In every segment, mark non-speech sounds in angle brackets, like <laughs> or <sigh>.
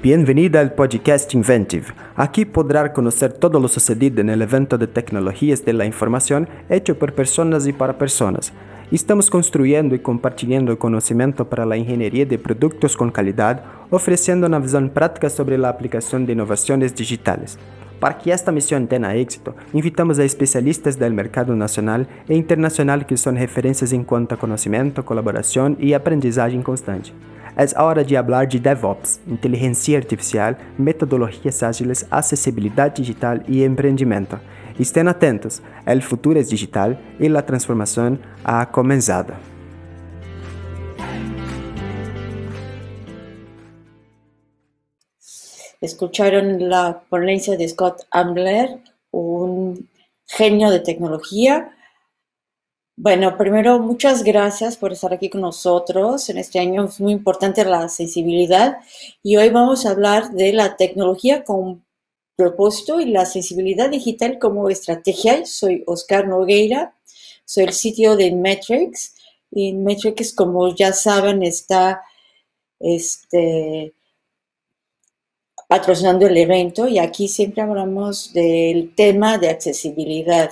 Bienvenida al podcast Inventive. Aquí podrá conocer todo lo sucedido en el evento de tecnologías de la información hecho por personas y para personas. Estamos construyendo y compartiendo conocimiento para la ingeniería de productos con calidad, ofreciendo una visión práctica sobre la aplicación de innovaciones digitales. Para que esta misión tenga éxito, invitamos a especialistas del mercado nacional e internacional que son referencias en cuanto a conocimiento, colaboración y aprendizaje constante. Es hora de hablar de DevOps, inteligencia artificial, metodologías ágiles, accesibilidad digital y emprendimiento. Estén atentos, el futuro es digital y la transformación ha comenzado. Escucharon la ponencia de Scott Ambler, un genio de tecnología. Bueno, primero, muchas gracias por estar aquí con nosotros. En este año es muy importante la sensibilidad y hoy vamos a hablar de la tecnología con propósito y la sensibilidad digital como estrategia. Soy Oscar Nogueira, soy el sitio de Metrics y Metrics, como ya saben, está este, patrocinando el evento y aquí siempre hablamos del tema de accesibilidad,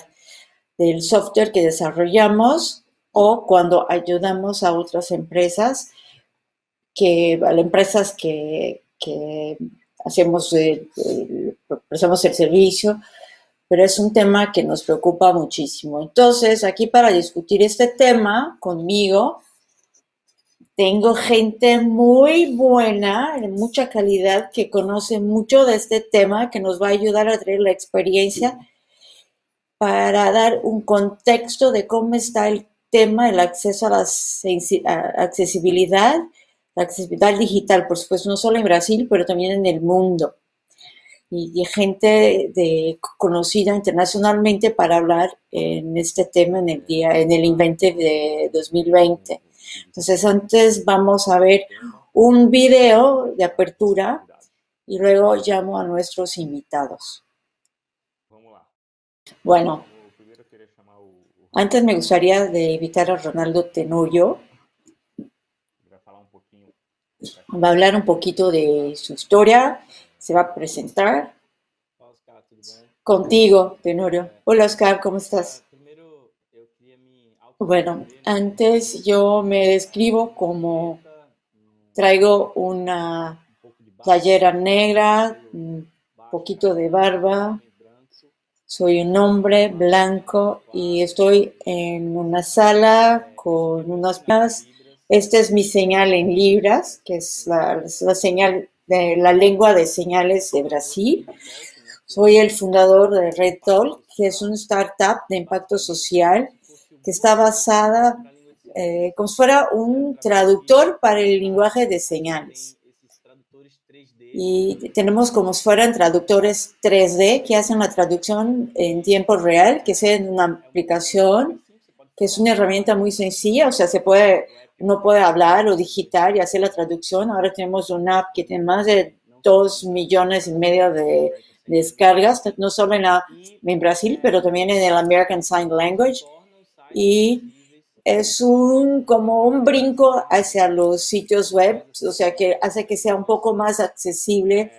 del software que desarrollamos o cuando ayudamos a otras empresas, que, a las empresas que, hacemos, el, prestamos el servicio, pero es un tema que nos preocupa muchísimo. Entonces, aquí para discutir este tema conmigo, tengo gente muy buena, de mucha calidad, que conoce mucho de este tema, que nos va a ayudar a traer la experiencia para dar un contexto de cómo está el tema del acceso a la accesibilidad, la accesibilidad digital, por supuesto, no solo en Brasil, pero también en el mundo. Y, gente de, conocida internacionalmente para hablar en este tema en el día, en el Invente de 2020. Entonces, antes vamos a ver un video de apertura y luego llamo a nuestros invitados. Bueno, antes me gustaría de invitar a Ronaldo Tenorio. Va a hablar un poquito de su historia, se va a presentar. Contigo, Tenorio. Hola, Oscar, ¿cómo estás? Bueno, antes yo me describo como traigo una playera negra, un poquito de barba, soy un hombre blanco y estoy en una sala con unas más. Esta es mi señal en libras, que es la, la señal de la lengua de señales de Brasil. Soy el fundador de Red Talk, que es una startup de impacto social que está basada eh, como si fuera un traductor para el lenguaje de señales. Y tenemos como si fueran traductores 3D que hacen la traducción en tiempo real, que es en una aplicación, que es una herramienta muy sencilla, o sea, se puede, uno puede hablar o digitar y hacer la traducción. Ahora tenemos una app que tiene más de 2 millones y medio de descargas, no solo en, en Brasil, pero también en el American Sign Language es un, como un brinco hacia los sitios web, o sea que hace que sea un poco más accesible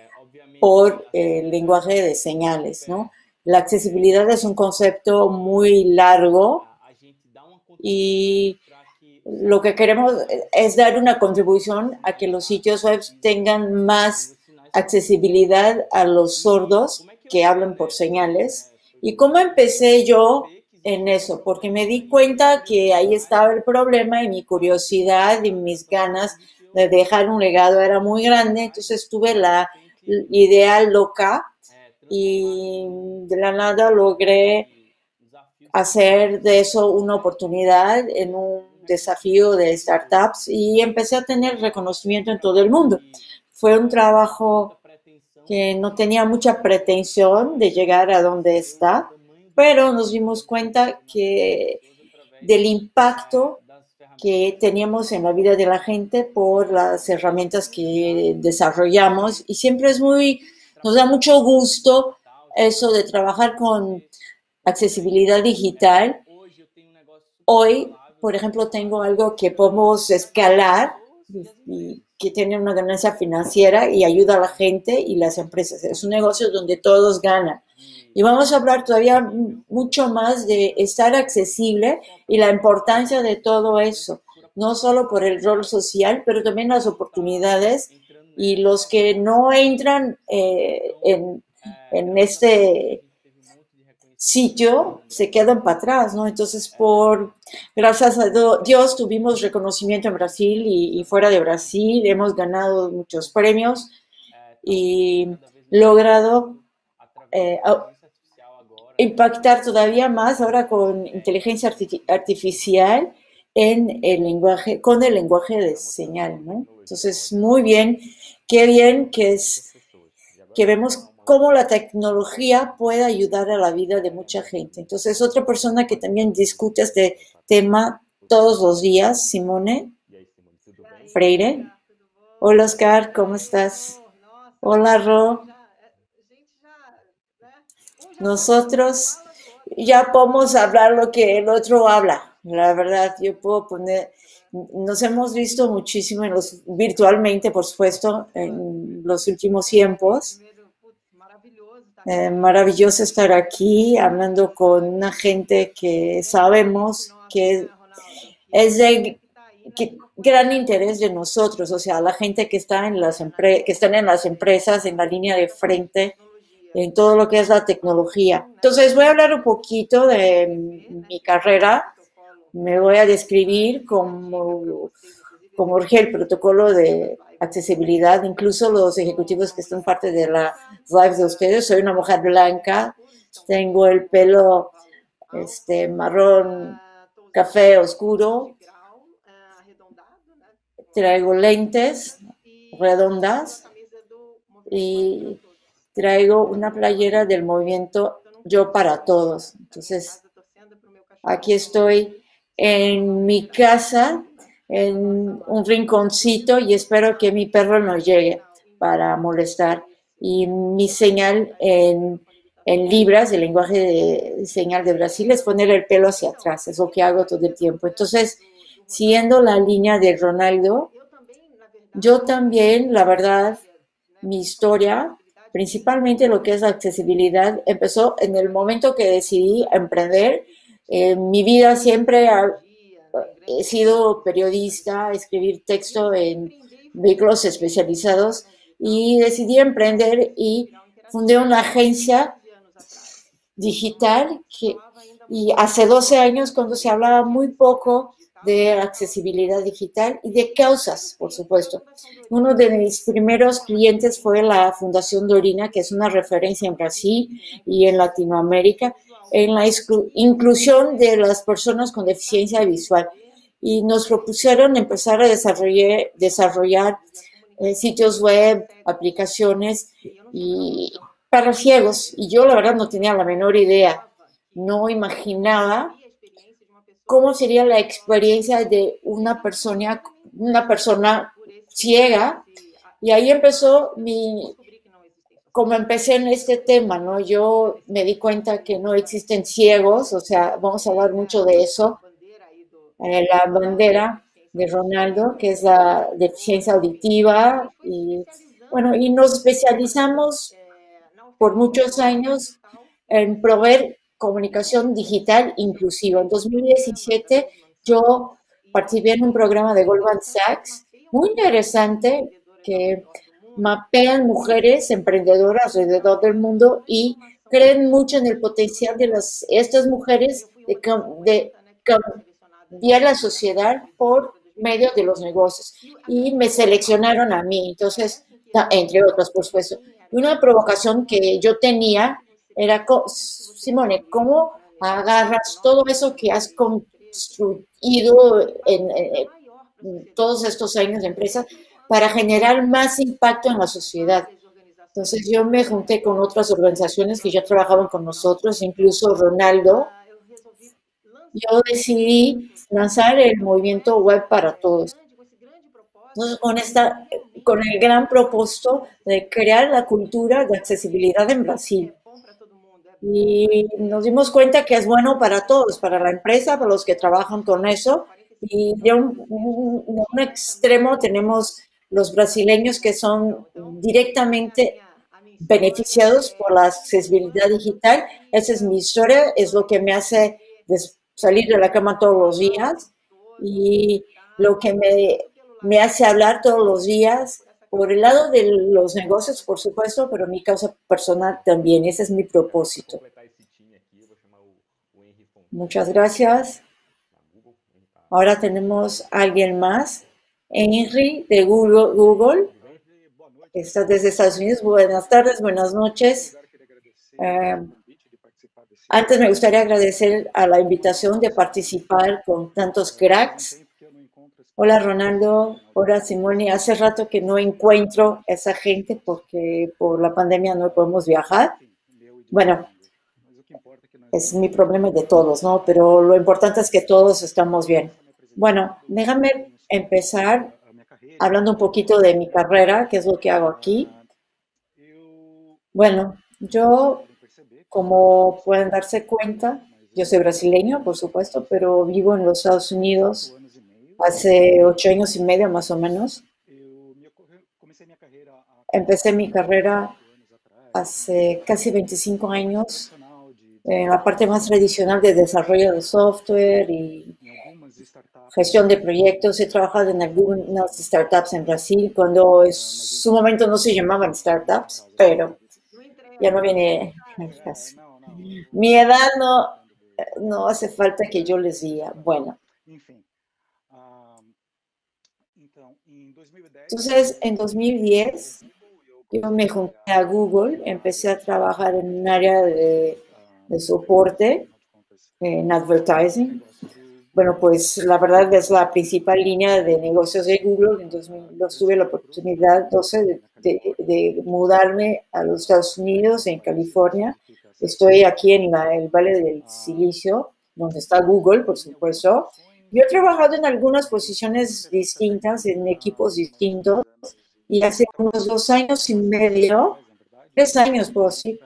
por el lenguaje de señales, ¿no? La accesibilidad es un concepto muy largo y lo que queremos es dar una contribución a que los sitios web tengan más accesibilidad a los sordos que hablan por señales. ¿Y cómo empecé yo en eso, porque me di cuenta que ahí estaba el problema y mi curiosidad y mis ganas de dejar un legado era muy grande, entonces tuve la idea loca y de la nada logré hacer de eso una oportunidad en un desafío de startups y empecé a tener reconocimiento en todo el mundo. Fue un trabajo que no tenía mucha pretensión de llegar a donde está, pero nos dimos cuenta que del impacto que teníamos en la vida de la gente por las herramientas que desarrollamos y siempre es muy, nos da mucho gusto eso de trabajar con accesibilidad digital. Hoy, por ejemplo, tengo algo que podemos escalar y, que tiene una ganancia financiera y ayuda a la gente y las empresas. Es un negocio donde todos ganan. Y vamos a hablar todavía mucho más de estar accesible y la importancia de todo eso, no solo por el rol social, pero también las oportunidades y los que no entran eh, en, en este sitio se quedan para atrás, ¿no? Entonces, por gracias a Dios tuvimos reconocimiento en Brasil y, fuera de Brasil, hemos ganado muchos premios y logrado eh, impactar todavía más ahora con inteligencia artificial en el lenguaje, con el lenguaje de señal, ¿no? Entonces, muy bien, qué bien que es que vemos cómo la tecnología puede ayudar a la vida de mucha gente. Entonces, otra persona que también discute este tema todos los días, Simone Freire. Hola, Oscar, ¿cómo estás? Hola, Ro. Nosotros ya podemos hablar lo que el otro habla. La verdad, yo puedo poner, nos hemos visto muchísimo en los, virtualmente, por supuesto, en los últimos tiempos. Eh, maravilloso estar aquí hablando con una gente que sabemos que es de gran interés de nosotros, o sea, la gente que está en las que están en las empresas en la línea de frente en todo lo que es la tecnología. Entonces voy a hablar un poquito de mi carrera. Me voy a describir como como el protocolo de accesibilidad, incluso los ejecutivos que están parte de la live de ustedes. Soy una mujer blanca, tengo el pelo este, marrón, café oscuro, traigo lentes redondas y traigo una playera del movimiento Yo para Todos. Entonces, aquí estoy en mi casa en un rinconcito y espero que mi perro no llegue para molestar. Y mi señal en, en libras, el lenguaje de señal de Brasil, es poner el pelo hacia atrás, es lo que hago todo el tiempo. Entonces, siguiendo la línea de Ronaldo, yo también, la verdad, mi historia, principalmente lo que es accesibilidad, empezó en el momento que decidí emprender. mi vida siempre he sido periodista, escribir texto en vehículos especializados y decidí emprender y fundé una agencia digital que, y hace 12 años cuando se hablaba muy poco de accesibilidad digital y de causas, por supuesto. Uno de mis primeros clientes fue la Fundación Dorina, que es una referencia en Brasil y en Latinoamérica en la inclusión de las personas con deficiencia visual y nos propusieron empezar a desarrollar, eh, sitios web, aplicaciones y para ciegos. Y yo la verdad no tenía la menor idea, no imaginaba cómo sería la experiencia de una persona, una persona ciega. Y ahí empezó mi, como empecé en este tema, ¿no? Yo me di cuenta que no existen ciegos, o sea, vamos a hablar mucho de eso, eh, la bandera de Ronaldo, que es la deficiencia auditiva. Y bueno, y nos especializamos por muchos años en proveer comunicación digital inclusiva. En 2017 yo participé en un programa de Goldman Sachs muy interesante que mapean mujeres emprendedoras alrededor del mundo y creen mucho en el potencial de las, estas mujeres de, de, a la sociedad por medio de los negocios y me seleccionaron a mí, entonces, entre otras, por supuesto. Una provocación que yo tenía era, Simone, ¿cómo agarras todo eso que has construido en, todos estos años de empresa para generar más impacto en la sociedad? Entonces yo me junté con otras organizaciones que ya trabajaban con nosotros, incluso Ronaldo. Yo decidí lanzar el movimiento web para todos. con, esta, con el gran propósito de crear la cultura de accesibilidad en Brasil. Y nos dimos cuenta que es bueno para todos, para la empresa, para los que trabajan con eso, Y de un, un extremo tenemos los brasileños que son directamente beneficiados por la accesibilidad digital. Esa es mi historia, es lo que me hace salir de la cama todos los días y lo que me, me hace hablar todos los días por el lado de los negocios, por supuesto, pero mi causa personal también. Ese es mi propósito. Muchas gracias. Ahora tenemos a alguien más. Henry de Google. Google. Está desde Estados Unidos. Buenas tardes, buenas noches. Eh, antes me gustaría agradecer a la invitación de participar con tantos cracks Hola Ronaldo, hola Simone. Hace rato que no encuentro esa gente porque por la pandemia no podemos viajar. Bueno, es mi problema de todos, ¿no? Pero lo importante es que todos estamos bien. Bueno, déjame empezar hablando un poquito de mi carrera, que es lo que hago aquí. Bueno, yo, como pueden darse cuenta, yo soy brasileño, por supuesto, pero vivo en los Estados Unidos hace ocho años y medio más o menos. Empecé mi carrera hace casi 25 años en la parte más tradicional de desarrollo de software y gestión de proyectos. He trabajado en algunas startups en Brasil cuando en su momento no se llamaban startups, pero ya no viene el caso. <laughs> Mi edad no, no hace falta que yo les diga. Bueno, Entonces, en 2010, yo me junté a Google, empecé a trabajar en un área de, soporte, en advertising. Bueno, pues la verdad es la principal línea de negocios de Google. Entonces, tuve la oportunidad 12 de, de, mudarme a los Estados Unidos, en California. Estoy aquí en el Valle del Silicio, donde está Google, por supuesto. Yo he trabajado en algunas posiciones distintas, en equipos distintos, y hace unos dos años y medio, tres años, por sí,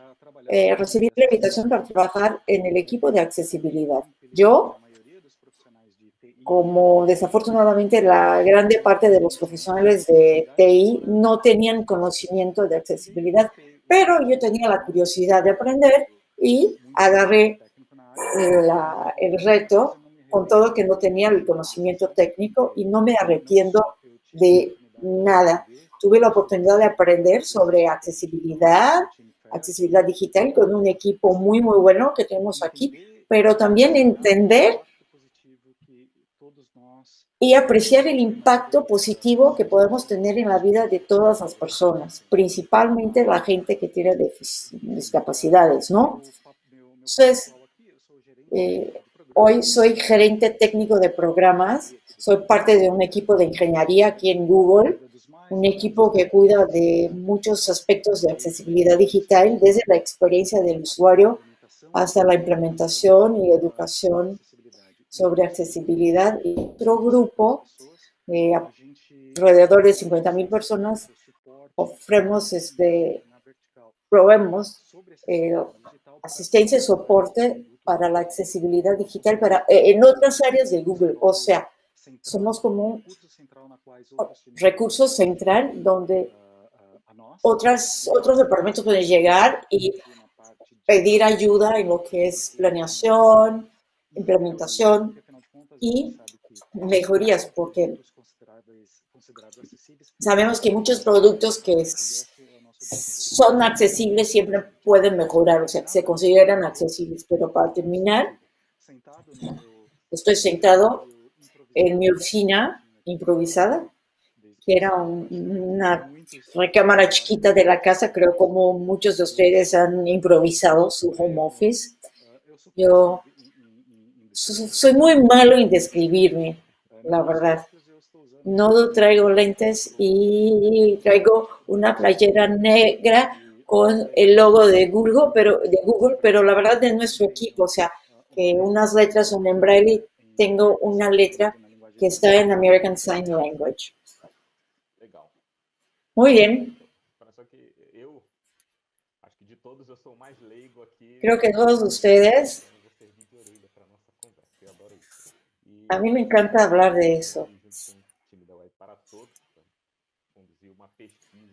eh, recibí la invitación para trabajar en el equipo de accesibilidad. Yo, como desafortunadamente la grande parte de los profesionales de TI no tenían conocimiento de accesibilidad, pero yo tenía la curiosidad de aprender y agarré eh, el reto con todo que no tenía el conocimiento técnico y no me arrepiento de nada. Tuve la oportunidad de aprender sobre accesibilidad, accesibilidad digital con un equipo muy, muy bueno que tenemos aquí, pero también entender y apreciar el impacto positivo que podemos tener en la vida de todas las personas, principalmente la gente que tiene discapacidades, ¿no? Entonces, eh, Hoy soy gerente técnico de programas, soy parte de un equipo de ingeniería aquí en Google, un equipo que cuida de muchos aspectos de accesibilidad digital, desde la experiencia del usuario hasta la implementación y educación sobre accesibilidad. Y otro grupo, eh, alrededor de 50 mil personas, ofrecemos, este, eh, asistencia y soporte para la accesibilidad digital para, eh, en otras áreas de Google. O sea, somos como un recurso central donde otras, otros departamentos pueden llegar y pedir ayuda en lo que es planeación, implementación y mejorías, porque sabemos que muchos productos que son accesibles, siempre pueden mejorar, o sea, se consideran accesibles. Pero para terminar, estoy sentado en mi oficina improvisada, que era una recámara chiquita de la casa, creo como muchos de ustedes han improvisado su home office. Yo soy muy malo en describirme, la verdad no traigo lentes y traigo una playera negra con el logo de Google, pero, de Google, pero la verdad de nuestro equipo, o sea, que unas letras son en braille, tengo una letra que está en American Sign Language. Muy bien. Creo que todos ustedes A mí me encanta hablar de eso.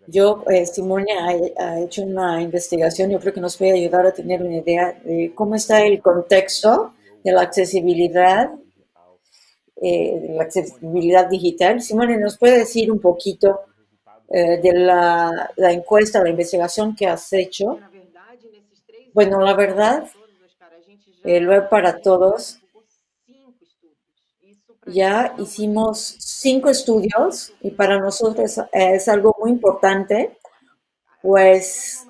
Yo, eh, Simone ha, hecho una investigación, yo creo que nos puede ayudar a tener una idea de cómo está el contexto de la accesibilidad, eh, de la accesibilidad digital. Simone, ¿nos puede decir un poquito eh, de la, la, encuesta, la investigación que has hecho? Bueno, la verdad, web para todos, ya hicimos cinco estudios y para nosotros es algo muy importante, pues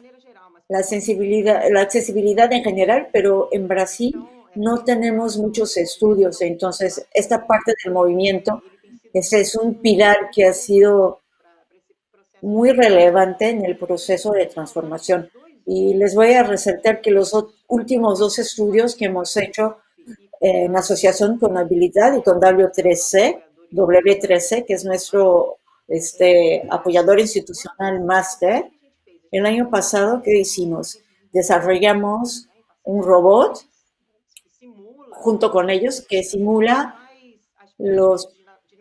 la sensibilidad, la accesibilidad en general, pero en Brasil no tenemos muchos estudios, entonces esta parte del movimiento ese es un pilar que ha sido muy relevante en el proceso de transformación. Y les voy a resaltar que los últimos dos estudios que hemos hecho en asociación con Habilidad y con W3C, W3C, que es nuestro este, apoyador institucional máster. El año pasado, ¿qué hicimos? Desarrollamos un robot junto con ellos que simula los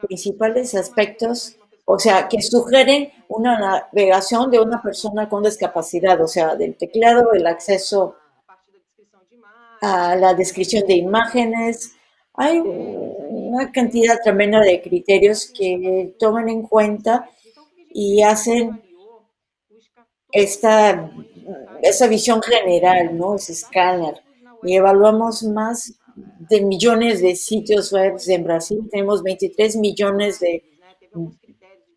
principales aspectos, o sea, que sugieren una navegación de una persona con discapacidad, o sea, del teclado, el acceso a la descripción de imágenes. Hay una cantidad tremenda de criterios que toman en cuenta y hacen esta, esa visión general, ¿no? Ese escáner. Y evaluamos más de millones de sitios web en Brasil. Tenemos 23 millones de,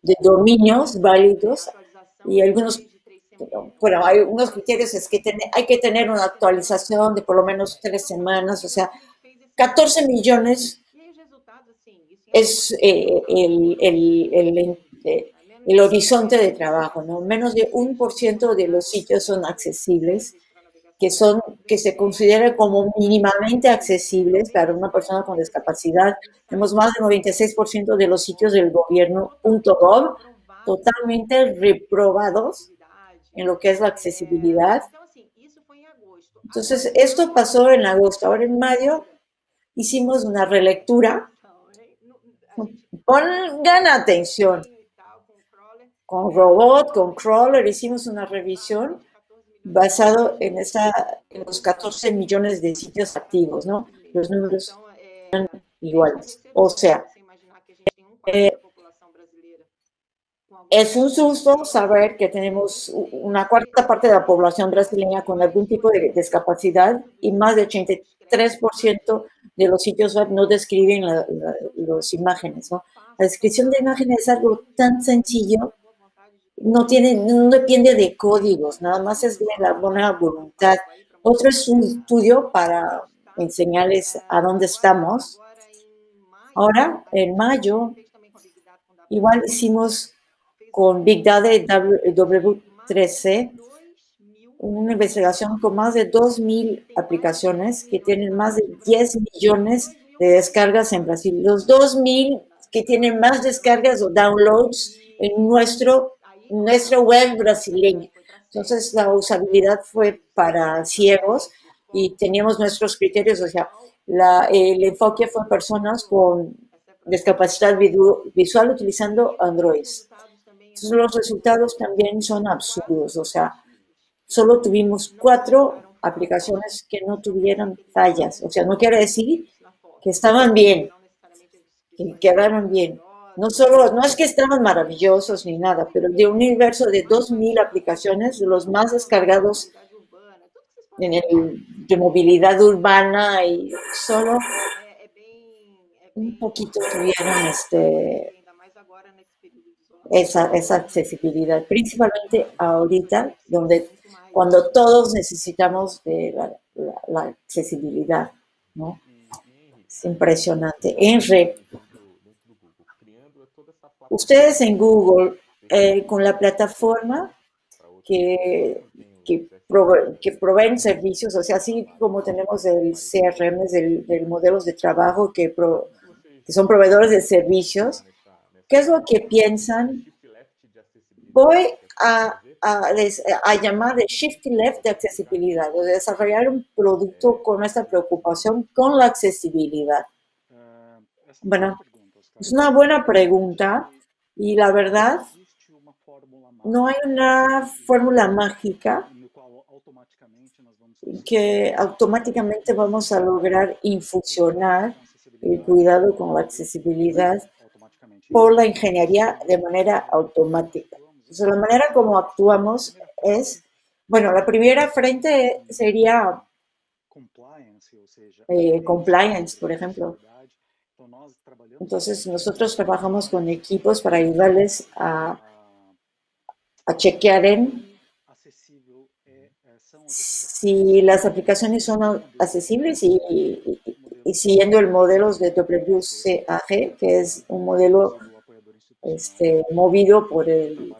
de dominios válidos y algunos bueno, hay unos criterios, es que hay que tener una actualización de por lo menos tres semanas, o sea, 14 millones es eh, el, el, eh, el, horizonte de trabajo, ¿no? Menos de un por ciento de los sitios son accesibles, que, son, que se consideran como mínimamente accesibles para una persona con discapacidad. Tenemos más del 96% de los sitios del gobierno .gov totalmente reprobados en lo que es la accesibilidad. Entonces, esto pasó en agosto. Ahora en mayo hicimos una relectura pongan atención. Con robot, con crawler, hicimos una revisión basado en, esa, en los 14 millones de sitios activos, ¿no? Los números eran iguales. O sea, eh, es un susto saber que tenemos una cuarta parte de la población brasileña con algún tipo de discapacidad y más de 80, 3% de los sitios web no describen las la, imágenes. La descripción de imágenes es algo tan sencillo, no, tiene, no depende de códigos, nada más es de la buena voluntad. Otro es un estudio para enseñarles a dónde estamos. Ahora, en mayo, igual hicimos con Big Data W13 una investigación con más de 2.000 aplicaciones que tienen más de 10 millones de descargas en Brasil. Los 2.000 que tienen más descargas o downloads en nuestro, nuestro web brasileño. Entonces, la usabilidad fue para ciegos y teníamos nuestros criterios, o sea, la, el enfoque fue personas con discapacidad visual utilizando Android los resultados también son absurdos, o sea, solo tuvimos cuatro aplicaciones que no tuvieron fallas, o sea, no quiere decir que estaban bien, que quedaron bien. No solo, no es que estaban maravillosos ni nada, pero de un universo de 2.000 aplicaciones, los más descargados en el, de movilidad urbana y solo un poquito tuvieron este esa, esa accesibilidad, principalmente ahorita, donde cuando todos necesitamos de la, accesibilidad, ¿no? Es impresionante. En red, ustedes en Google, eh, con la plataforma que, que, que, proveen servicios, o sea, así como tenemos el CRM, del, del modelos de trabajo que, que son proveedores de servicios, ¿Qué es lo que piensan? Voy a, a, llamar de shift left de accesibilidad, de desarrollar un producto con esta preocupación con la accesibilidad. Bueno, es una buena pregunta y la verdad no hay una fórmula mágica que automáticamente vamos a lograr infusionar el cuidado con la accesibilidad por la ingeniería de manera automática. Entonces, la manera como actuamos es, bueno, la primera frente sería eh, compliance, por ejemplo. Entonces, nosotros trabajamos con equipos para ayudarles a, a chequear en si las aplicaciones son accesibles y, y, siguiendo el modelo de WCAG, que es un modelo este, movido por el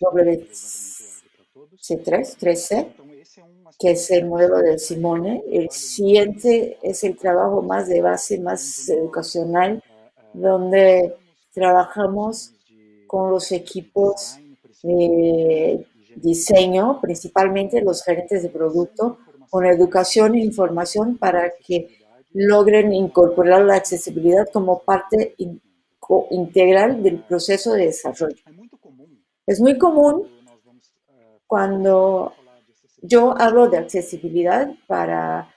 WC3, 3C, que es el modelo del Simone. El siguiente es el trabajo más de base, más educacional, donde trabajamos con los equipos de diseño, principalmente los gerentes de producto, con educación e información para que logren incorporar la accesibilidad como parte integral del proceso de desarrollo. Es muy común cuando yo hablo de accesibilidad para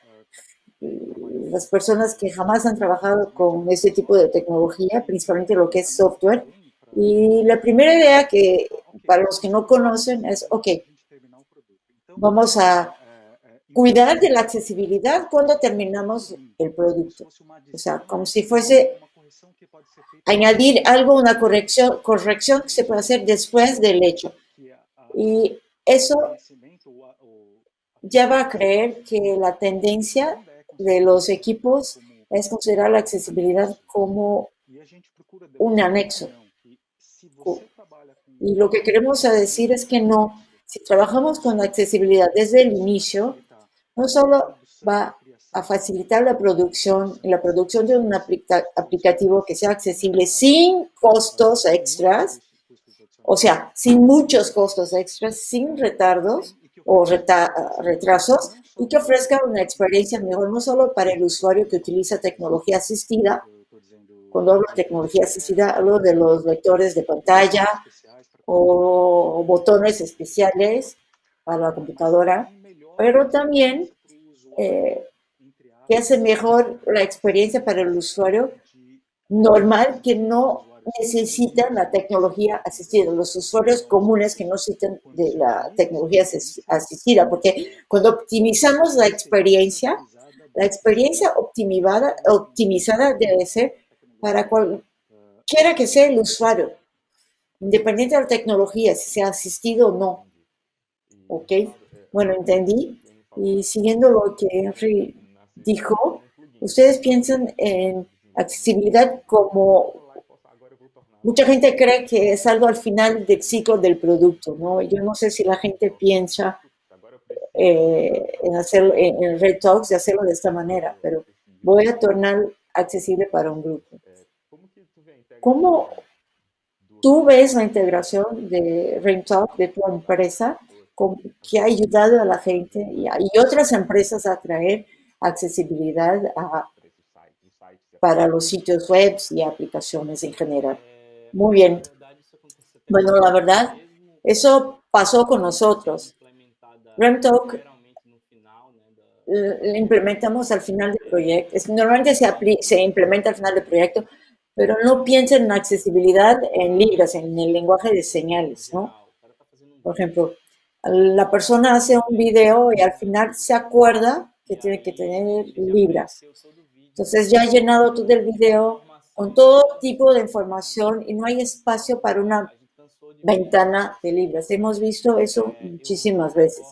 las personas que jamás han trabajado con este tipo de tecnología, principalmente lo que es software. Y la primera idea que para los que no conocen es, ok, vamos a cuidar de la accesibilidad cuando terminamos el producto. O sea, como si fuese añadir algo, una corrección, corrección que se puede hacer después del hecho. Y eso lleva a creer que la tendencia de los equipos es considerar la accesibilidad como un anexo. Y lo que queremos decir es que no, si trabajamos con accesibilidad desde el inicio, no solo va a facilitar la producción, la producción de un aplicativo que sea accesible sin costos extras, o sea, sin muchos costos extras, sin retardos o retrasos, y que ofrezca una experiencia mejor no solo para el usuario que utiliza tecnología asistida, cuando hablo de tecnología asistida, hablo de los lectores de pantalla o botones especiales para la computadora, pero también eh, hace mejor la experiencia para el usuario normal que no necesitan la tecnología asistida, los usuarios comunes que no necesitan de la tecnología asistida, porque cuando optimizamos la experiencia, la experiencia optimizada, optimizada debe ser para cualquiera que sea el usuario, independiente de la tecnología, si sea asistido o no. ¿Ok? Bueno, entendí. Y siguiendo lo que Henry dijo, ustedes piensan en accesibilidad como mucha gente cree que es algo al final del ciclo del producto, ¿no? Yo no sé si la gente piensa eh, en hacerlo en, Red Talks de hacerlo de esta manera, pero voy a tornar accesible para un grupo. ¿Cómo tú ves la integración de Red de tu empresa que ha ayudado a la gente y, y otras empresas a traer accesibilidad para los sitios web y aplicaciones en general. Muy bien. Bueno, la verdad, eso pasó con nosotros. RemTalk lo implementamos al final del proyecto. Normalmente se, se implementa al final del proyecto, pero no piensen en accesibilidad en libras, en el lenguaje de señales, ¿no? Por ejemplo, la persona hace un video y al final se acuerda que tiene que tener libras. Entonces ya ha llenado todo el video con todo tipo de información y no hay espacio para una ventana de libras. Hemos visto eso muchísimas veces.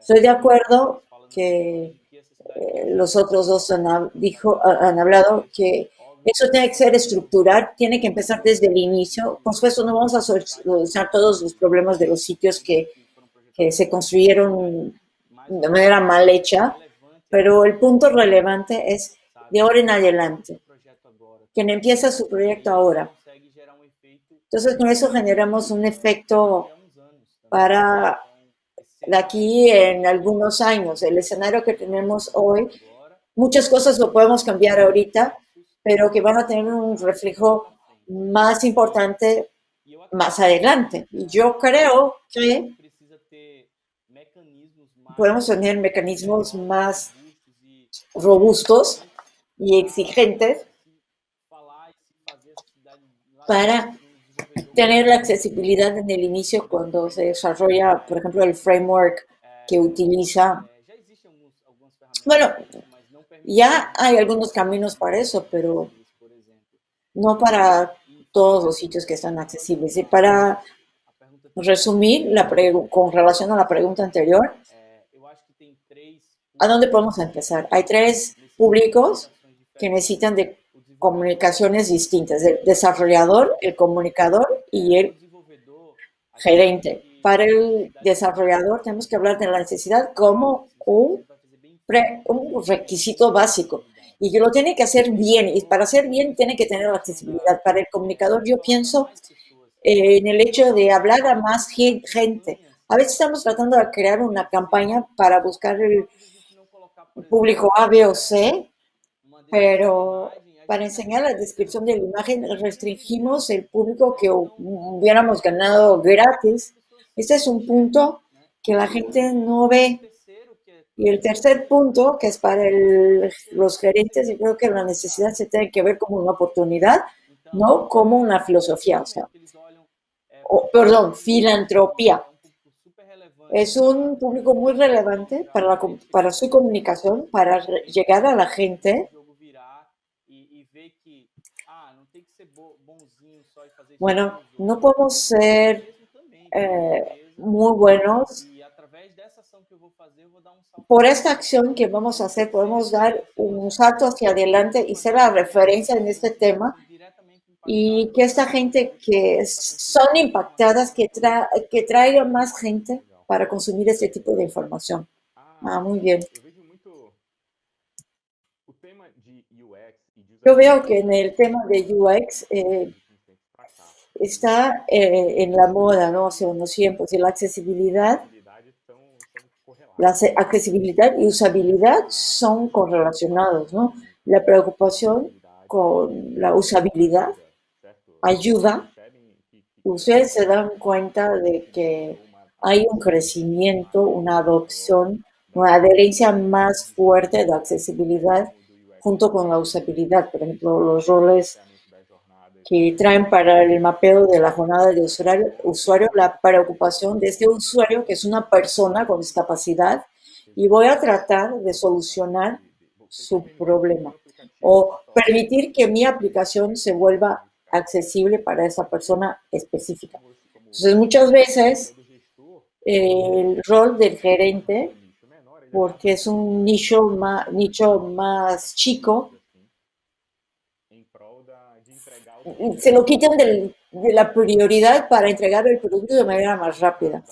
Estoy de acuerdo que eh, los otros dos han, dijo, han hablado que eso tiene que ser estructural, tiene que empezar desde el inicio. Por supuesto, no vamos a solucionar todos los problemas de los sitios que se construyeron de manera mal hecha, pero el punto relevante es de ahora en adelante. Quien empieza su proyecto ahora. Entonces, con eso generamos un efecto para aquí en algunos años. El escenario que tenemos hoy, muchas cosas lo podemos cambiar ahorita, pero que van a tener un reflejo más importante más adelante. Y yo creo que podemos tener mecanismos más robustos y exigentes para tener la accesibilidad en el inicio cuando se desarrolla, por ejemplo, el framework que utiliza. Bueno, ya hay algunos caminos para eso, pero no para todos los sitios que están accesibles. Y para resumir, la con relación a la pregunta anterior, ¿a dónde podemos empezar? Hay tres públicos que necesitan de comunicaciones distintas, el desarrollador, el comunicador y el gerente. Para el desarrollador tenemos que hablar de la necesidad como un, un requisito básico y que lo tiene que hacer bien y para hacer bien tiene que tener la accesibilidad. Para el comunicador yo pienso eh, en el hecho de hablar a más gente. A veces estamos tratando de crear una campaña para buscar el público A, B o C, pero para enseñar la descripción de la imagen restringimos el público que hubiéramos ganado gratis. Este es un punto que la gente no ve. Y el tercer punto, que es para los gerentes, yo creo que la necesidad se tiene que ver como una oportunidad, no como una filosofía, o sea, perdón, filantropía. Es un público muy relevante para, para su comunicación, para llegar a la gente Bueno, no podemos ser eh, muy buenos. Por esta acción que vamos a hacer, podemos dar un salto hacia adelante y ser la referencia en este tema y que esta gente que son impactadas, que, que traiga más gente para consumir este tipo de información. Ah, muy bien. Yo veo que en el tema de UX eh, está eh, en la moda, ¿no? Hace unos tiempos, y la accesibilidad, la accesibilidad y usabilidad son correlacionados, ¿no? La preocupación con la usabilidad ayuda. Ustedes se dan cuenta de que hay un crecimiento, una adopción, una adherencia más fuerte de accesibilidad junto con la usabilidad. Por ejemplo, los roles que traen para el mapeo de la jornada de usuario, usuario la preocupación de este usuario, que es una persona con discapacidad, y voy a tratar de solucionar su problema o permitir que mi aplicación se vuelva accesible para esa persona específica. Entonces, muchas veces el rol del gerente porque es un nicho más, nicho más chico, se lo quitan de la prioridad para entregar el producto de manera más rápida.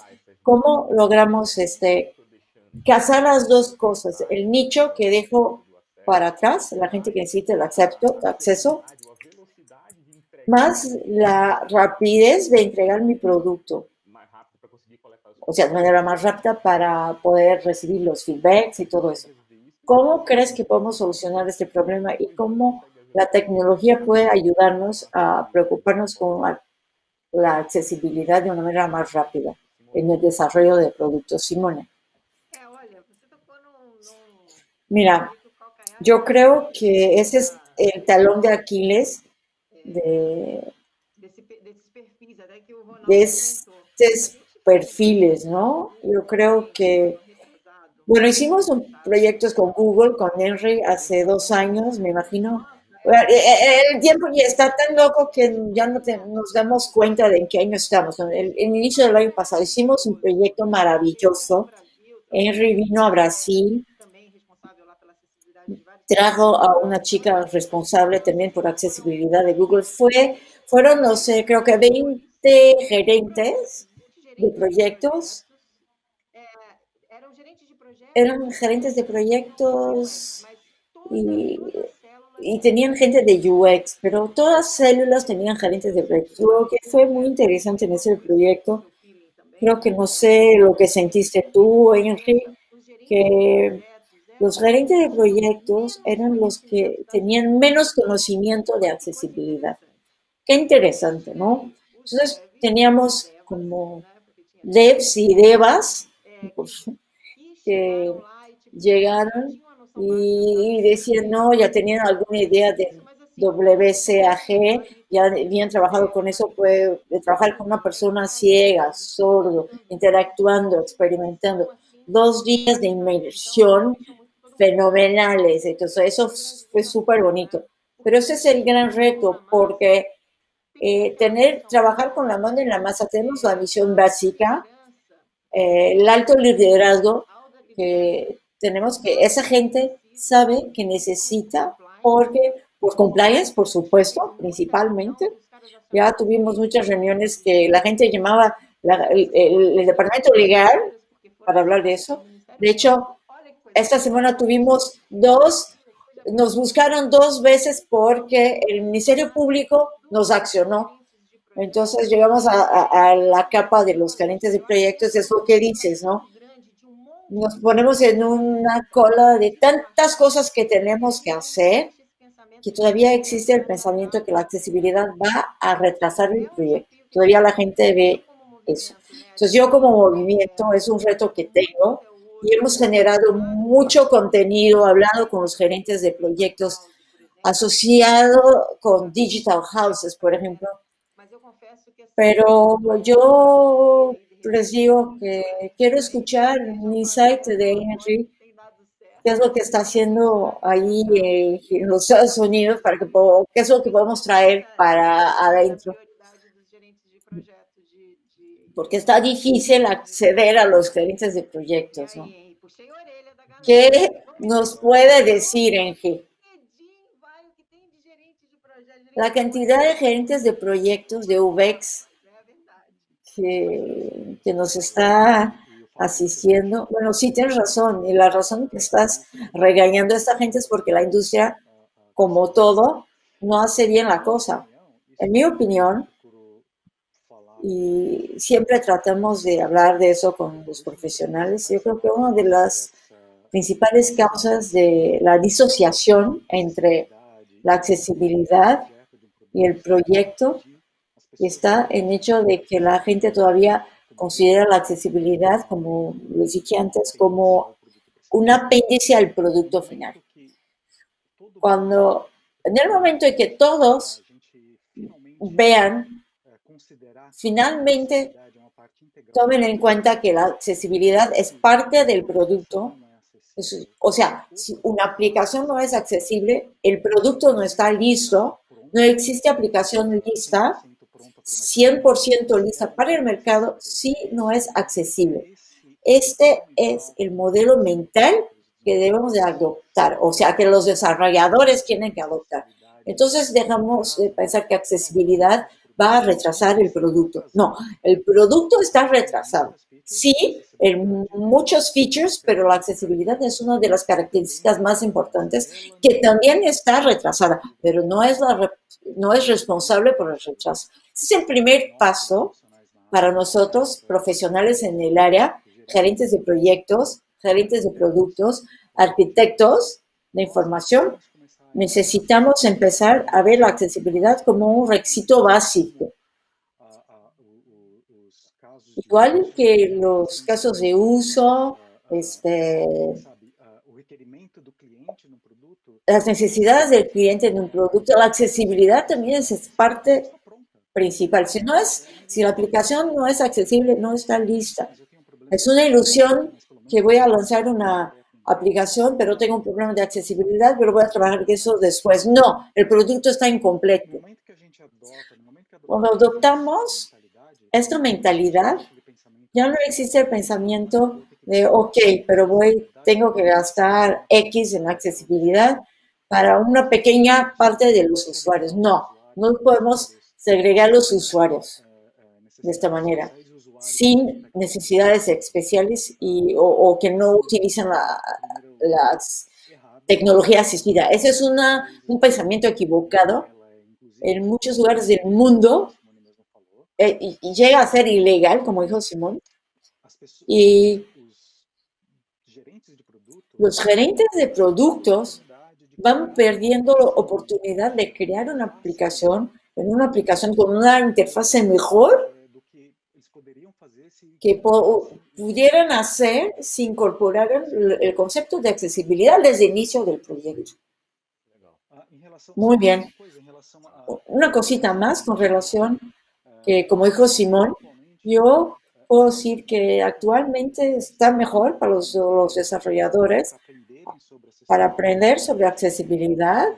¿Cómo logramos este, casar las dos cosas? El nicho que dejo para atrás, la gente que necesita el acceso, más la rapidez de entregar mi producto o sea, de manera más rápida para poder recibir los feedbacks y todo eso. ¿Cómo crees que podemos solucionar este problema y cómo la tecnología puede ayudarnos a preocuparnos con la accesibilidad de una manera más rápida en el desarrollo de productos? Simone. Mira, yo creo que ese es el talón de Aquiles de, de este perfiles, ¿no? Yo creo que, bueno, hicimos un proyectos con Google, con Henry, hace dos años, me imagino. Eh, eh, el tiempo ya está tan loco que ya no nos damos cuenta de en qué año estamos. En el, inicio del año pasado hicimos un proyecto maravilloso. Henry vino a Brasil, trajo a una chica responsable también por accesibilidad de Google. Fue, fueron, no sé, creo que 20 gerentes de proyectos. Eran gerentes de proyectos y, y tenían gente de UX, pero todas las células tenían gerentes de proyectos. Lo que fue muy interesante en ese proyecto, creo que no sé lo que sentiste tú, Henry, que los gerentes de proyectos eran los que tenían menos conocimiento de accesibilidad. Qué interesante, ¿no? Entonces teníamos como devs y devas que llegaron y decían, no, ya tenían alguna idea de WCAG, ya habían trabajado con eso, puede trabajar con una persona ciega, sordo, interactuando, experimentando. Dos días de inmersión fenomenales, entonces eso fue súper bonito. Pero ese es el gran reto, porque eh, tener, trabajar con la mano en la masa, tenemos la misión básica, eh, el alto liderazgo, que tenemos que esa gente sabe que necesita, porque por compliance, por supuesto, principalmente. Ya tuvimos muchas reuniones que la gente llamaba el, departamento legal para hablar de eso. De hecho, esta semana tuvimos dos, nos buscaron dos veces porque el Ministerio Público nos accionó. Entonces llegamos a, la capa de los calientes de proyectos, es lo que dices, ¿no? Nos ponemos en una cola de tantas cosas que tenemos que hacer que todavía existe el pensamiento que la accesibilidad va a retrasar el proyecto. Todavía la gente ve eso. Entonces yo como movimiento es un reto que tengo y hemos generado mucho contenido, hablado con los gerentes de proyectos, asociado con Digital Houses, por ejemplo. Pero yo les digo que quiero escuchar un insight de Henry qué es lo que está haciendo ahí en los Estados Unidos, para que, qué es lo que podemos traer para adentro. Porque está difícil acceder a los gerentes de proyectos. ¿no? ¿Qué nos puede decir, Engie? La cantidad de gerentes de proyectos de UVEX que, que nos está asistiendo. Bueno, sí tienes razón, y la razón que estás regañando a esta gente es porque la industria, como todo, no hace bien la cosa. En mi opinión, y siempre tratamos de hablar de eso con los profesionales, yo creo que una de las principales causas de la disociación entre la accesibilidad y el proyecto está en hecho de que la gente todavía considera la accesibilidad, como les dije antes, como un apéndice al producto final. Cuando, en el momento en que todos vean, finalmente tomen en cuenta que la accesibilidad es parte del producto. O sea, si una aplicación no es accesible, el producto no está listo, no existe aplicación lista, 100% lista para el mercado si no es accesible. Este es el modelo mental que debemos de adoptar, o sea, que los desarrolladores tienen que adoptar. Entonces dejamos de pensar que accesibilidad va a retrasar el producto. No, el producto está retrasado. Sí, en muchos features, pero la accesibilidad es una de las características más importantes que también está retrasada, pero no es, la, no es responsable por el retraso. Ese es el primer paso para nosotros, profesionales en el área, gerentes de proyectos, gerentes de productos, arquitectos de información, necesitamos empezar a ver la accesibilidad como un requisito básico. Igual que los casos de uso, este, las necesidades del cliente en un producto, la accesibilidad también es parte principal. Si no es, si la aplicación no es accesible, no está lista. Es una ilusión que voy a lanzar una aplicación, pero tengo un problema de accesibilidad, pero voy a trabajar eso después. No, el producto está incompleto. Cuando adoptamos esta mentalidad, ya no existe el pensamiento de, ok, pero voy, tengo que gastar X en accesibilidad para una pequeña parte de los usuarios. No, no podemos segregar los usuarios de esta manera, sin necesidades especiales y, o, que no utilizan la, las tecnología asistida. Ese es una, un pensamiento equivocado en muchos lugares del mundo eh, y, llega a ser ilegal, como dijo Simón. Y los gerentes de productos van perdiendo la oportunidad de crear una aplicación, en una aplicación con una interfase mejor que pudieran hacer si incorporaran el concepto de accesibilidad desde el inicio del proyecto. Muy bien. Una cosita más con relación que, como dijo Simón, yo puedo decir que actualmente está mejor para los, los desarrolladores para aprender sobre accesibilidad,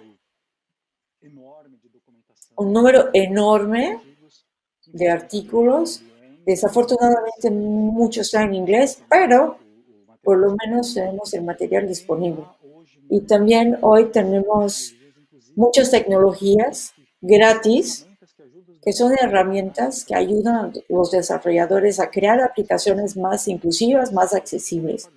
un número enorme de artículos. Desafortunadamente muchos están en inglés, pero por lo menos tenemos el material disponible. Y también hoy tenemos muchas tecnologías gratis que son herramientas que ayudan a los desarrolladores a crear aplicaciones más inclusivas, más accesibles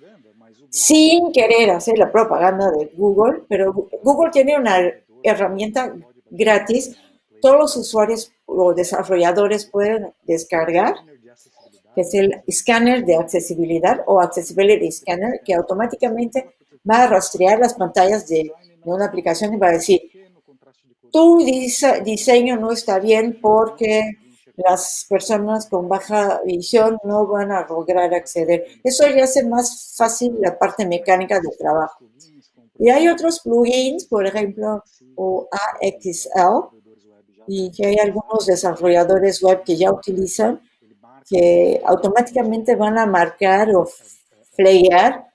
sin querer hacer la propaganda de Google, pero Google tiene una herramienta gratis, todos los usuarios o desarrolladores pueden descargar, que es el escáner de accesibilidad o Accessibility Scanner, que automáticamente va a rastrear las pantallas de, una aplicación y va a decir, tu diseño no está bien porque las personas con baja visión no van a lograr acceder. Eso ya hace más fácil la parte mecánica del trabajo. Y hay otros plugins, por ejemplo, o AXL, y que hay algunos desarrolladores web que ya utilizan, que automáticamente van a marcar o flayar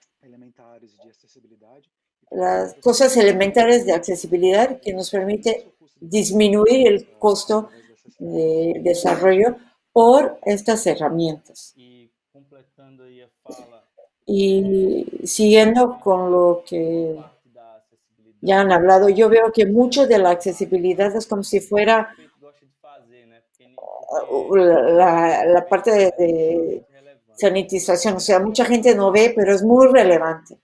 las cosas elementales de accesibilidad que nos permite disminuir el costo de desarrollo por estas herramientas. Y siguiendo con lo que ya han hablado, yo veo que mucho de la accesibilidad es como si fuera la, la parte de, sanitización. O sea, mucha gente no ve, pero es muy relevante.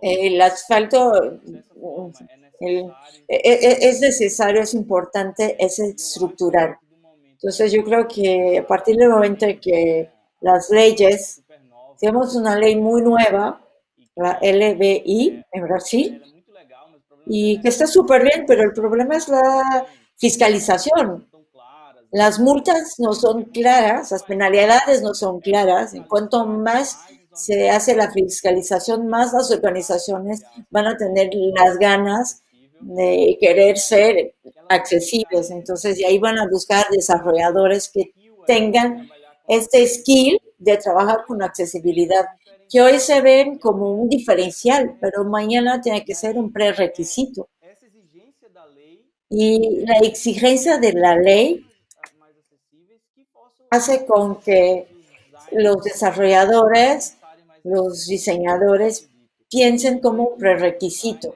El asfalto e, e, es necesario, es importante, es estructural. Entonces yo creo que a partir del momento en que las leyes, tenemos una ley muy nueva, la LBI en Brasil, y que está súper bien, pero el problema es la fiscalización. Las multas no son claras, las penalidades no son claras. En cuanto más se hace la fiscalización, más las organizaciones van a tener las ganas de querer ser accesibles. Entonces, y ahí van a buscar desarrolladores que tengan este skill de trabajar con accesibilidad, que hoy se ven como un diferencial, pero mañana tiene que ser un prerequisito. Y la exigencia de la ley hace con que los desarrolladores, los diseñadores piensen como un prerequisito.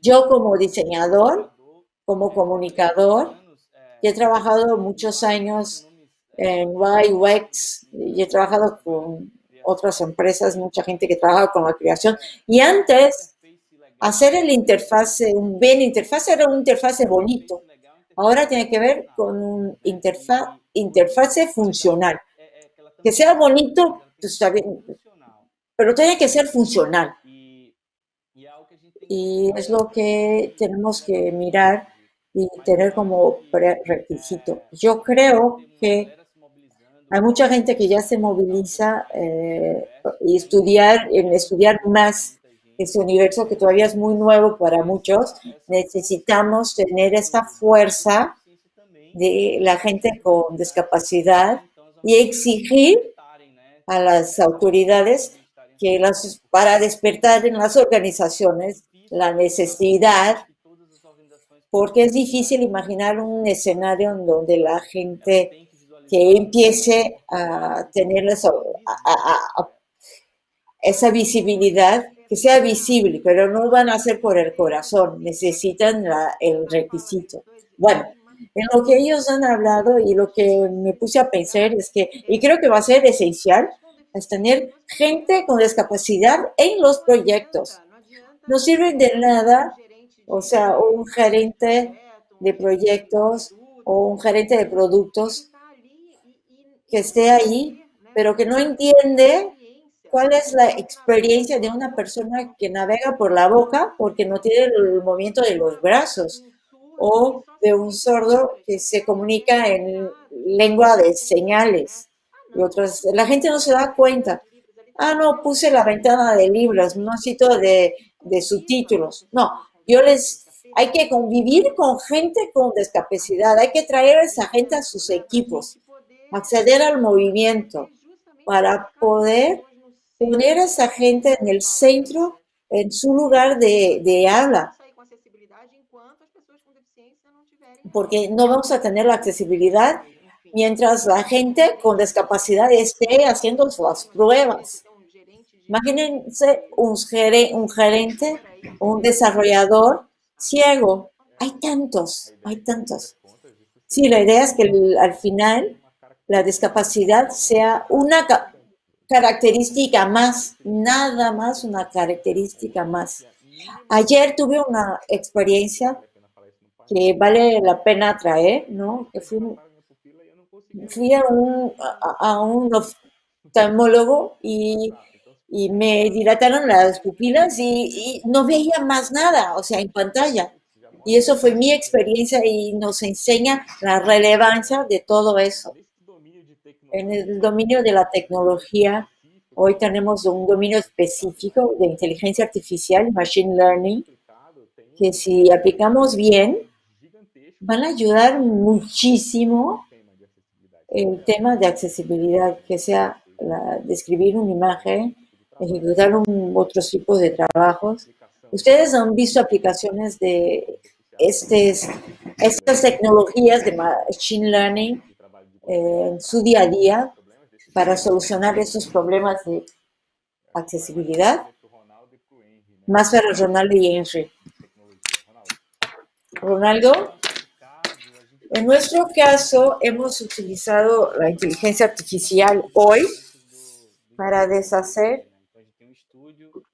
Yo como diseñador, como comunicador, he trabajado muchos años en UX y he trabajado con otras empresas, mucha gente que trabaja con la creación. Y antes, hacer el interfase, un bien interfase era un interfase bonito. Ahora tiene que ver con un interfa, interfase funcional. Que sea bonito, pues pero tiene que ser funcional y es lo que tenemos que mirar y tener como requisito. Yo creo que hay mucha gente que ya se moviliza eh, y estudiar, en estudiar más ese universo que todavía es muy nuevo para muchos. Necesitamos tener esta fuerza de la gente con discapacidad y exigir a las autoridades que las, para despertar en las organizaciones la necesidad, porque es difícil imaginar un escenario en donde la gente que empiece a tener esa visibilidad, que sea visible, pero no van a ser por el corazón, necesitan el requisito. Bueno, en lo que ellos han hablado y lo que me puse a pensar es que, y creo que va a ser esencial, es tener gente con discapacidad en los proyectos. No sirve de nada, o sea, un gerente de proyectos o un gerente de productos que esté ahí, pero que no entiende cuál es la experiencia de una persona que navega por la boca porque no tiene el movimiento de los brazos o de un sordo que se comunica en lengua de señales y otras. La gente no se da cuenta. Ah, no, puse la ventana de libros, no cito de, de subtítulos. No, yo les, hay que convivir con gente con discapacidad, hay que traer a esa gente a sus equipos, acceder al movimiento para poder poner a esa gente en el centro, en su lugar de, habla. Porque no vamos a tener la accesibilidad mientras la gente con discapacidad esté haciendo las pruebas. Imagínense un, un gerente, un desarrollador ciego. Hay tantos, hay tantos. Sí, la idea es que al final la discapacidad sea una característica más, nada más una característica más. Ayer tuve una experiencia que vale la pena traer, ¿no? Fui a un, a, un oftalmólogo y, y, me dilataron las pupilas y, y no veía más nada, o sea, en pantalla. Y eso fue mi experiencia y nos enseña la relevancia de todo eso. En el dominio de la tecnología, hoy tenemos un dominio específico de inteligencia artificial, machine learning, que si aplicamos bien, van a ayudar muchísimo el tema de accesibilidad, que sea la, describir una imagen, ejecutar un, otros tipos de trabajos. Ustedes han visto aplicaciones de estas tecnologías de machine learning en su día a día para solucionar esos problemas de accesibilidad? Más para Ronaldo y Henry. Ronaldo, en nuestro caso hemos utilizado la inteligencia artificial hoy para deshacer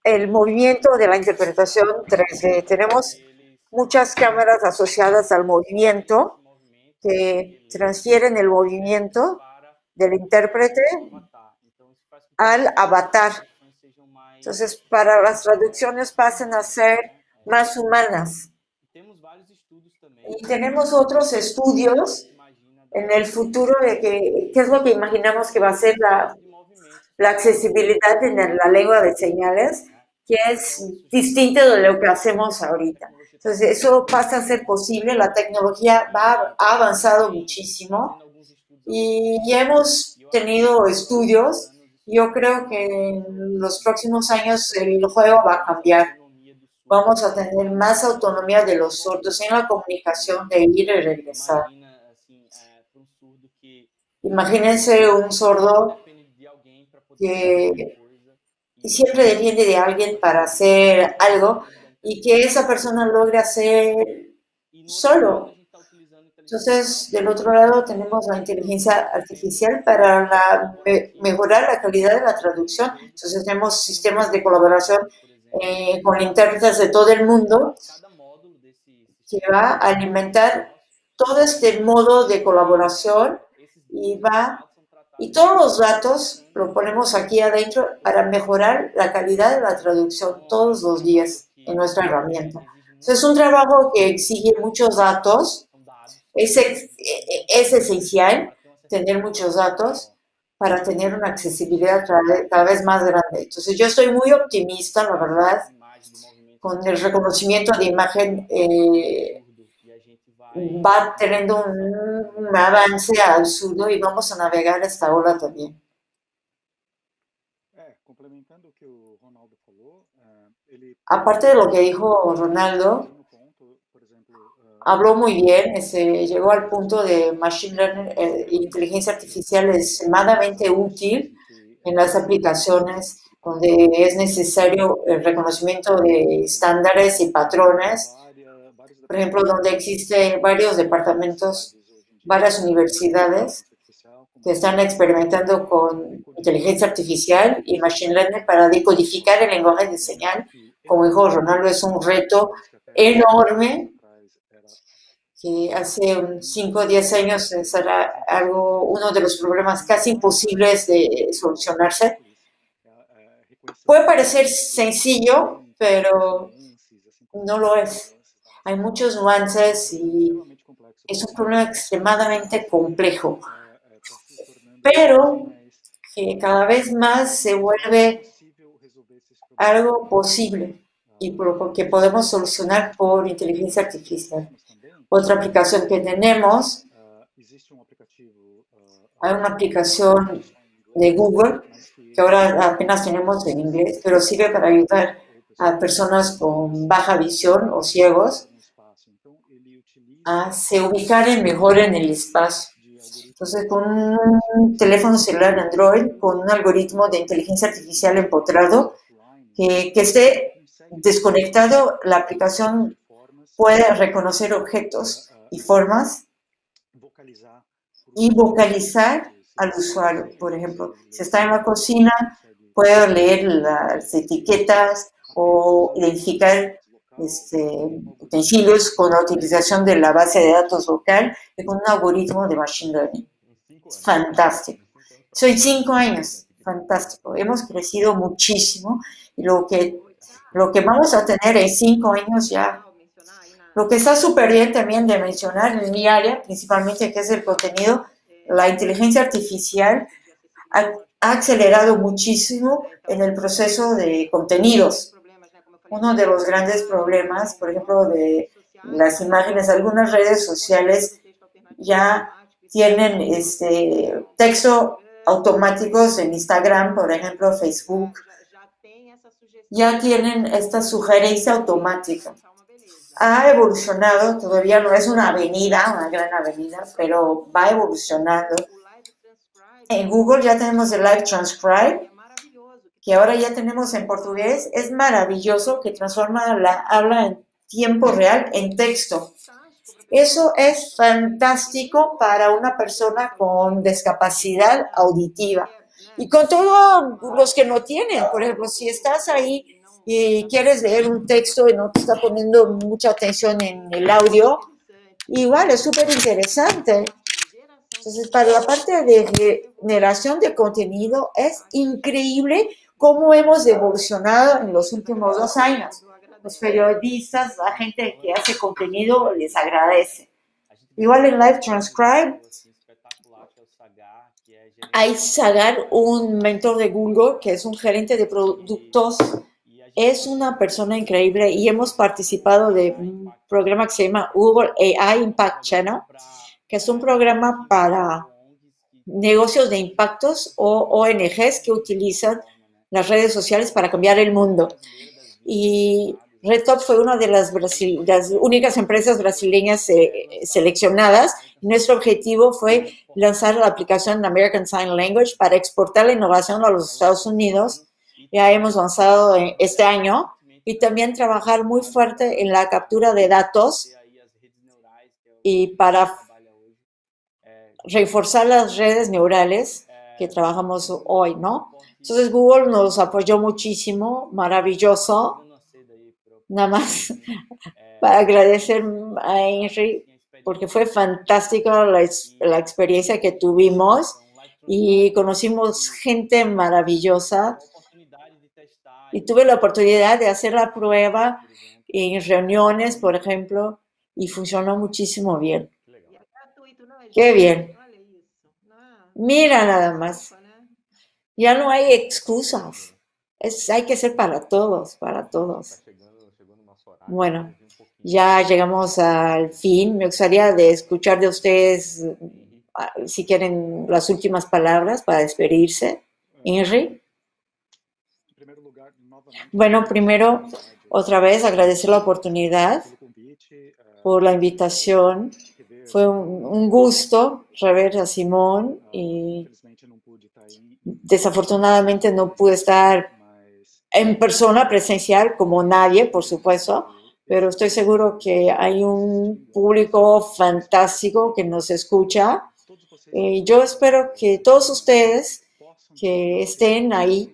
el movimiento de la interpretación 3D. Tenemos muchas cámaras asociadas al movimiento que transfieren el movimiento del intérprete al avatar. Entonces, para las traducciones pasen a ser más humanas. Y tenemos otros estudios en el futuro de que, qué es lo que imaginamos que va a ser la, accesibilidad en la lengua de señales, que es distinto de lo que hacemos ahorita. Entonces, eso pasa a ser posible, la tecnología va, ha avanzado muchísimo y ya hemos tenido estudios. Yo creo que en los próximos años el juego va a cambiar. Vamos a tener más autonomía de los sordos en la comunicación de ir y regresar. Imagínense un sordo que siempre depende de alguien para hacer algo y que esa persona logre hacer solo. Entonces, del otro lado tenemos la inteligencia artificial para mejorar la calidad de la traducción. Entonces, tenemos sistemas de colaboración eh, con intérpretes de todo el mundo que va a alimentar todo este modo de colaboración y va y todos los datos lo ponemos aquí adentro para mejorar la calidad de la traducción todos los días en nuestra herramienta. es un trabajo que exige muchos datos. Es, es esencial tener muchos datos para tener una accesibilidad cada vez más grande. Entonces, yo estoy muy optimista, la verdad, con el reconocimiento de imagen. Eh, va teniendo un, un avance al surdo y vamos a navegar esta ola también. Aparte de lo que dijo Ronaldo, habló muy bien, ese, llegó al punto de Machine Learning e inteligencia artificial extremadamente útil en las aplicaciones donde es necesario el reconocimiento de estándares y patrones. Por ejemplo, donde existen varios departamentos, varias universidades que están experimentando con inteligencia artificial y machine learning para decodificar el lenguaje de señal como dijo Ronaldo, es un reto enorme que hace 5 o 10 años era algo, uno de los problemas casi imposibles de solucionarse. puede parecer sencillo, pero no lo es. Hay muchos nuances y es un problema extremadamente complejo, pero que cada vez más se vuelve algo posible y que podemos solucionar por inteligencia artificial. Otra aplicación que tenemos, hay una aplicación de Google que ahora apenas tenemos en inglés, pero sirve para ayudar a personas con baja visión o ciegos a se ubicar mejor en el espacio. Entonces, con un teléfono celular Android, con un algoritmo de inteligencia artificial empotrado, que, que esté desconectado, la aplicación puede reconocer objetos y formas y vocalizar al usuario. Por ejemplo, si está en la cocina, puede leer las etiquetas o identificar este, utensilios con la utilización de la base de datos local y con un algoritmo de machine learning. fantástico. Soy cinco años, fantástico. Hemos crecido muchísimo y lo que, lo que vamos a tener en cinco años ya. Lo que está súper bien también de mencionar en mi área, principalmente que es el contenido, la inteligencia artificial ha, ha acelerado muchísimo en el proceso de contenidos uno de los grandes problemas, por ejemplo, de las imágenes, algunas redes sociales ya tienen este texto automáticos en Instagram, por ejemplo, Facebook, ya tienen esta sugerencia automática. Ha evolucionado, todavía no es una avenida, una gran avenida, pero va evolucionando. En Google ya tenemos el Live Transcribe, que ahora ya tenemos en portugués, es maravilloso que transforma la habla en tiempo real en texto. Eso es fantástico para una persona con discapacidad auditiva. Y con todos los que no tienen, por ejemplo, si estás ahí y quieres leer un texto y no te está poniendo mucha atención en el audio, igual es súper interesante. Entonces, para la parte de generación de contenido es increíble cómo hemos evolucionado en los últimos dos años. Los periodistas, la gente que hace contenido, les agradece. Igual en Live Transcribe, hay Sagar, un mentor de Google, que es un gerente de productos. Es una persona increíble y hemos participado de un programa que se llama Google AI Impact Channel, que es un programa para negocios de impactos o ONGs que utilizan las redes sociales para cambiar el mundo. Y RedTop fue una de las, únicas empresas brasileñas eh, seleccionadas. Nuestro objetivo fue lanzar la aplicación American Sign Language para exportar la innovación a los Estados Unidos. Ya hemos lanzado este año y también trabajar muy fuerte en la captura de datos y para reforzar las redes neurales que trabajamos hoy, ¿no? Entonces Google nos apoyó muchísimo, maravilloso. Nada más para agradecer a Henry porque fue fantástica la, la experiencia que tuvimos y conocimos gente maravillosa y tuve la oportunidad de hacer la prueba en reuniones, por ejemplo, y funcionó muchísimo bien. Qué bien. Mira nada más. Ya no hay excusas. Es, hay que ser para todos, para todos. Bueno, ya llegamos al fin. Me gustaría de escuchar de ustedes, ah, si quieren, las últimas palabras para despedirse. Henry. Bueno, primero, otra vez agradecer la oportunidad por la invitación. Fue un, un gusto rever a Simón y Desafortunadamente no pude estar en persona presencial como nadie, por supuesto, pero estoy seguro que hay un público fantástico que nos escucha. Eh, yo espero que todos ustedes que estén ahí,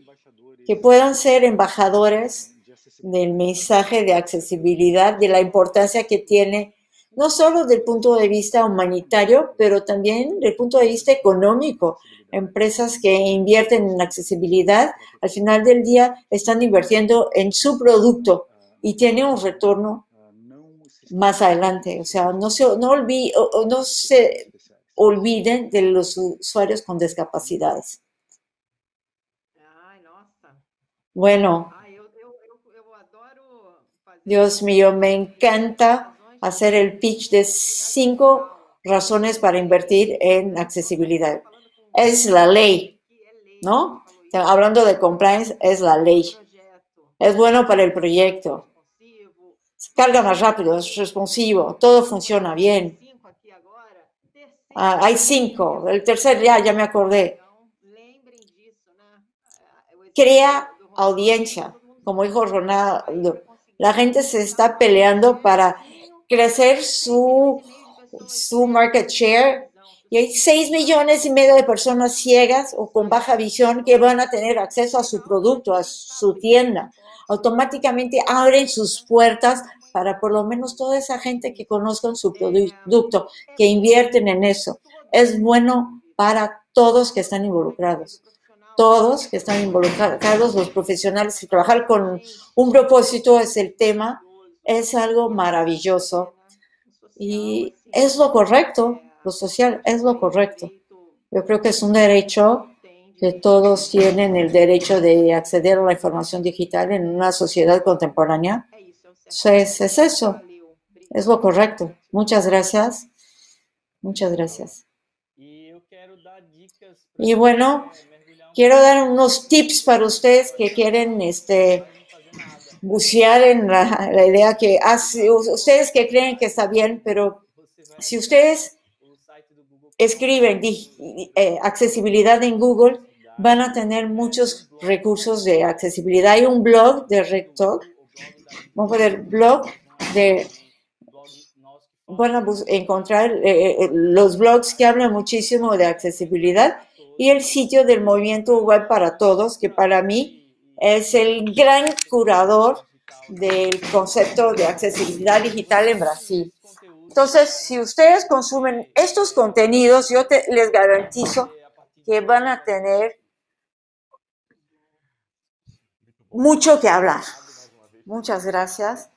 que puedan ser embajadores del mensaje de accesibilidad, de la importancia que tiene no solo del punto de vista humanitario, pero también del punto de vista económico. Empresas que invierten en accesibilidad, al final del día están invirtiendo en su producto y tiene un retorno más adelante. O sea, no se, no, no se olviden de los usuarios con discapacidades. Bueno, Dios mío, me encanta hacer el pitch de cinco razones para invertir en accesibilidad. Es la ley, ¿no? Hablando de compliance, es la ley. Es bueno para el proyecto. Carga más rápido, es responsivo, todo funciona bien. Ah, hay cinco. El tercer ya, ya me acordé. Crea audiencia, como dijo Ronaldo. La gente se está peleando para crecer su, su market share y hay 6 millones y medio de personas ciegas o con baja visión que van a tener acceso a su producto, a su tienda. Automáticamente abren sus puertas para por lo menos toda esa gente que conozcan su producto, que invierten en eso. Es bueno para todos que están involucrados todos que están involucrados, los profesionales, y trabajar con un propósito es el tema, es algo maravilloso y es lo correcto, lo social es lo correcto. Yo creo que es un derecho que todos tienen el derecho de acceder a la información digital en una sociedad contemporánea. Es, es eso, es lo correcto. Muchas gracias. Muchas gracias. Y bueno, quiero dar unos tips para ustedes que quieren este, bucear en la, idea que hace, ustedes que creen que está bien, pero si ustedes escriben eh, accesibilidad en Google, van a tener muchos recursos de accesibilidad. Hay un blog de Rector, vamos a ver, blog de, van a encontrar eh, eh, los blogs que hablan muchísimo de accesibilidad y el sitio del movimiento web para todos, que para mí es el gran curador del concepto de accesibilidad digital en Brasil. Entonces, si ustedes consumen estos contenidos, yo les garantizo que van a tener mucho que hablar. Muchas gracias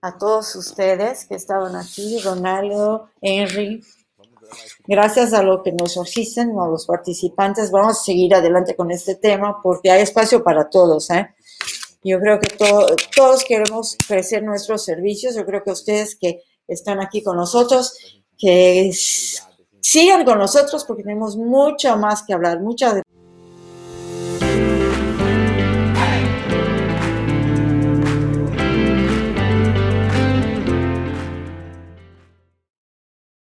a todos ustedes que estaban aquí, Ronaldo, Henry, Gracias a lo que nos asisten, a los participantes, vamos a seguir adelante con este tema porque hay espacio para todos. ¿eh? Yo creo que todos queremos crecer nuestros servicios. Yo creo que ustedes que están aquí con nosotros, que sigan con nosotros porque tenemos mucho más que hablar. Muchas